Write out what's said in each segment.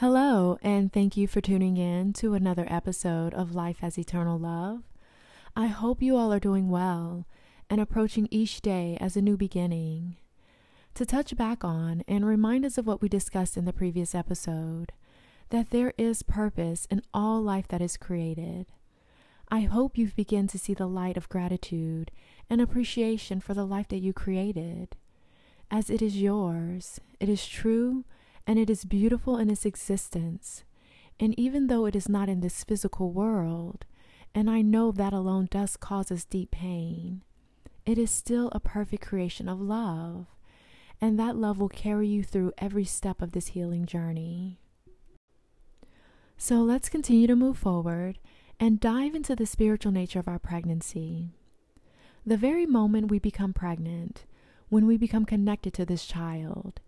Hello, and thank you for tuning in to another episode of Life as Eternal Love. I hope you all are doing well and approaching each day as a new beginning. To touch back on and remind us of what we discussed in the previous episode, that there is purpose in all life that is created. I hope you've begun to see the light of gratitude and appreciation for the life that you created. As it is yours, it is true and it is beautiful in its existence. And even though it is not in this physical world, and I know that alone does cause us deep pain, it is still a perfect creation of love, and that love will carry you through every step of this healing journey. So let's continue to move forward and dive into the spiritual nature of our pregnancy. The very moment we become pregnant, when we become connected to this child,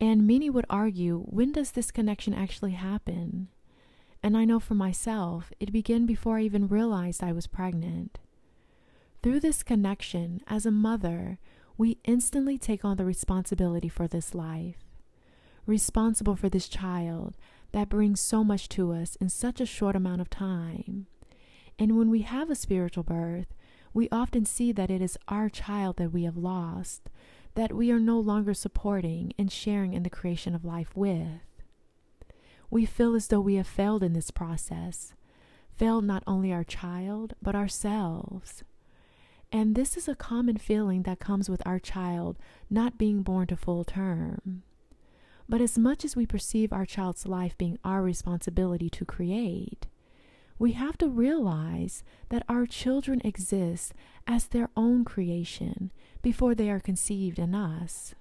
and many would argue, when does this connection actually happen? And I know for myself, it began before I even realized I was pregnant. Through this connection, as a mother, we instantly take on the responsibility for this life. Responsible for this child that brings so much to us in such a short amount of time. And when we have a spiritual birth, we often see that it is our child that we have lost, that we are no longer supporting and sharing in the creation of life with. We feel as though we have failed in this process, failed not only our child, but ourselves. And this is a common feeling that comes with our child not being born to full term. But as much as we perceive our child's life being our responsibility to create, we have to realize that our children exist as their own creation before they are conceived in us.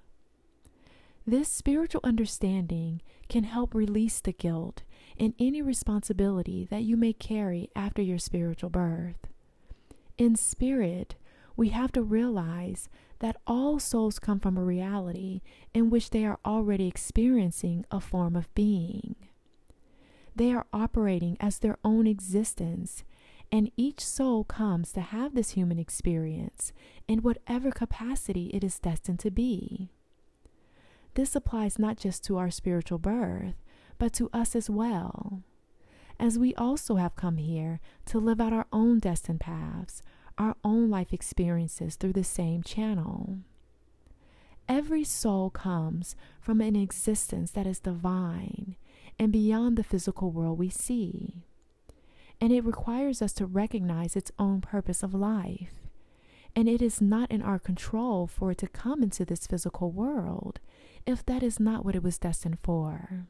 This spiritual understanding can help release the guilt and any responsibility that you may carry after your spiritual birth. In spirit, we have to realize that all souls come from a reality in which they are already experiencing a form of being. They are operating as their own existence, and each soul comes to have this human experience in whatever capacity it is destined to be. This applies not just to our spiritual birth, but to us as well, as we also have come here to live out our own destined paths, our own life experiences through the same channel. Every soul comes from an existence that is divine and beyond the physical world we see. And it requires us to recognize its own purpose of life. And it is not in our control for it to come into this physical world if that is not what it was destined for.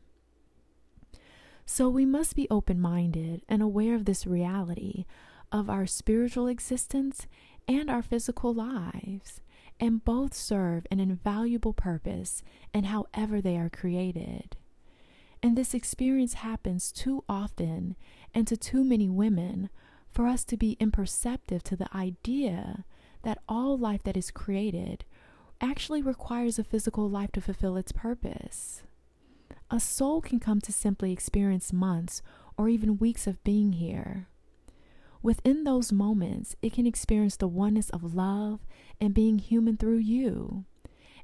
So we must be open minded and aware of this reality of our spiritual existence and our physical lives, and both serve an invaluable purpose in however they are created. And this experience happens too often and to too many women for us to be imperceptive to the idea that all life that is created actually requires a physical life to fulfill its purpose. A soul can come to simply experience months or even weeks of being here. Within those moments, it can experience the oneness of love and being human through you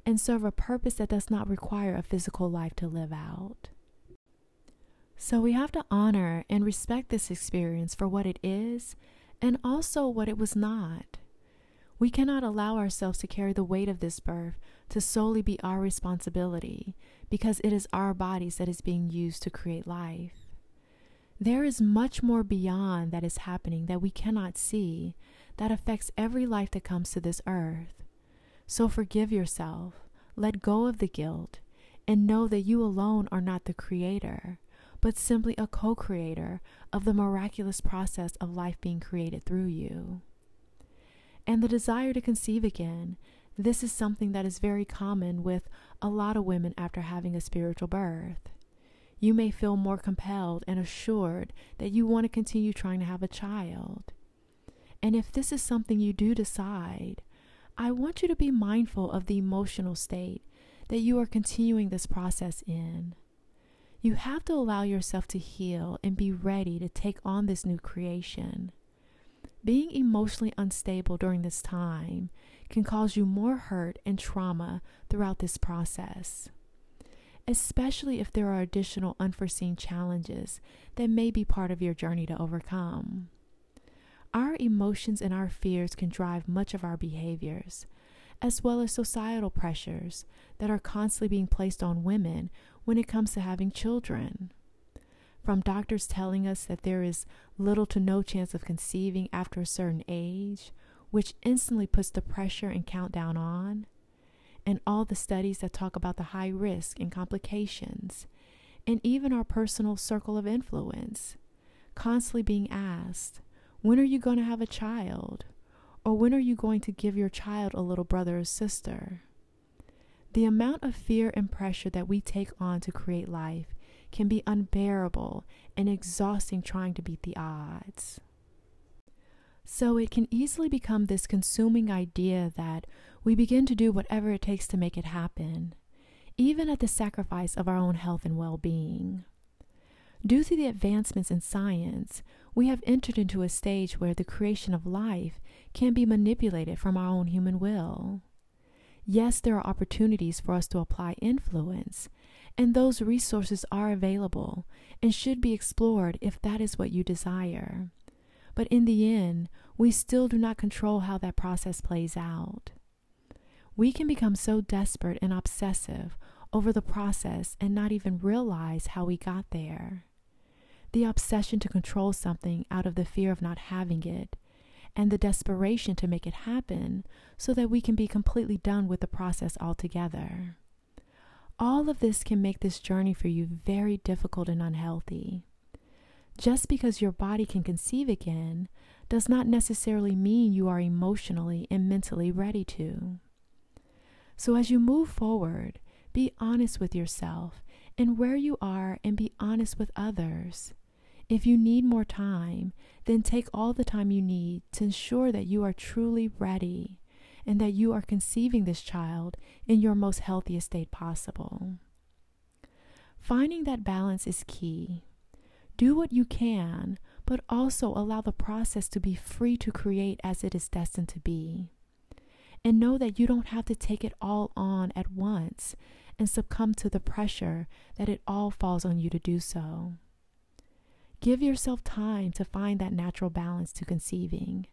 and serve a purpose that does not require a physical life to live out. So we have to honor and respect this experience for what it is and also what it was not. We cannot allow ourselves to carry the weight of this birth to solely be our responsibility because it is our bodies that is being used to create life. There is much more beyond that is happening that we cannot see that affects every life that comes to this earth. So forgive yourself, let go of the guilt, and know that you alone are not the creator but simply a co creator of the miraculous process of life being created through you. And the desire to conceive again, this is something that is very common with a lot of women after having a spiritual birth. You may feel more compelled and assured that you want to continue trying to have a child. And if this is something you do decide, I want you to be mindful of the emotional state that you are continuing this process in. You have to allow yourself to heal and be ready to take on this new creation. Being emotionally unstable during this time can cause you more hurt and trauma throughout this process. especially if there are additional unforeseen challenges that may be part of your journey to overcome. Our emotions and our fears can drive much of our behaviors, as well as societal pressures that are constantly being placed on women when it comes to having children. From doctors telling us that there is little to no chance of conceiving after a certain age, which instantly puts the pressure and countdown on, and all the studies that talk about the high risk and complications, and even our personal circle of influence, constantly being asked, When are you going to have a child? Or when are you going to give your child a little brother or sister? The amount of fear and pressure that we take on to create life can be unbearable and exhausting trying to beat the odds. So it can easily become this consuming idea that we begin to do whatever it takes to make it happen, even at the sacrifice of our own health and well being. Due to the advancements in science, we have entered into a stage where the creation of life can be manipulated from our own human will. Yes, there are opportunities for us to apply influence, and those resources are available and should be explored if that is what you desire. But in the end, we still do not control how that process plays out. We can become so desperate and obsessive over the process and not even realize how we got there. The obsession to control something out of the fear of not having it, and the desperation to make it happen so that we can be completely done with the process altogether. All of this can make this journey for you very difficult and unhealthy. Just because your body can conceive again does not necessarily mean you are emotionally and mentally ready to. So, as you move forward, be honest with yourself and where you are, and be honest with others. If you need more time, then take all the time you need to ensure that you are truly ready and that you are conceiving this child in your most healthiest state possible. Finding that balance is key. Do what you can, but also allow the process to be free to create as it is destined to be. And know that you don't have to take it all on at once and succumb to the pressure that it all falls on you to do so. Give yourself time to find that natural balance to conceiving,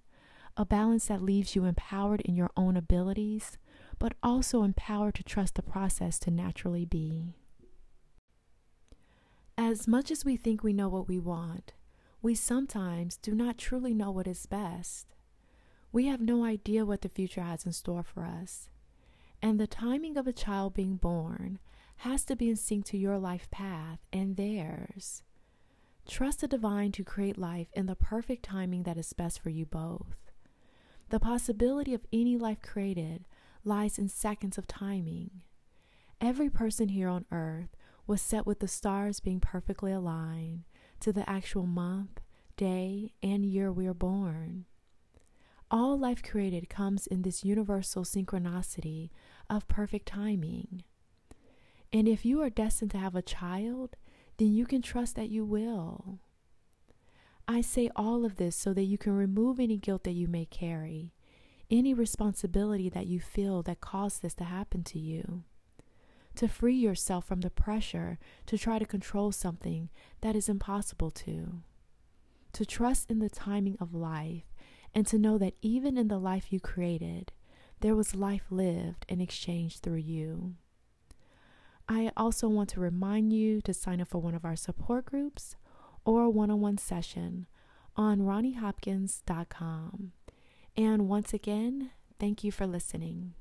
a balance that leaves you empowered in your own abilities, but also empowered to trust the process to naturally be. As much as we think we know what we want, we sometimes do not truly know what is best. We have no idea what the future has in store for us. And the timing of a child being born has to be in sync to your life path and theirs. Trust the divine to create life in the perfect timing that is best for you both. The possibility of any life created lies in seconds of timing. Every person here on earth was set with the stars being perfectly aligned to the actual month, day, and year we are born. All life created comes in this universal synchronicity of perfect timing. And if you are destined to have a child, then you can trust that you will. I say all of this so that you can remove any guilt that you may carry, any responsibility that you feel that caused this to happen to you to free yourself from the pressure to try to control something that is impossible to. To trust in the timing of life and to know that even in the life you created, there was life lived and exchanged through you. I also want to remind you to sign up for one of our support groups or a one on one session on ronniehopkins.com. And once again, thank you for listening.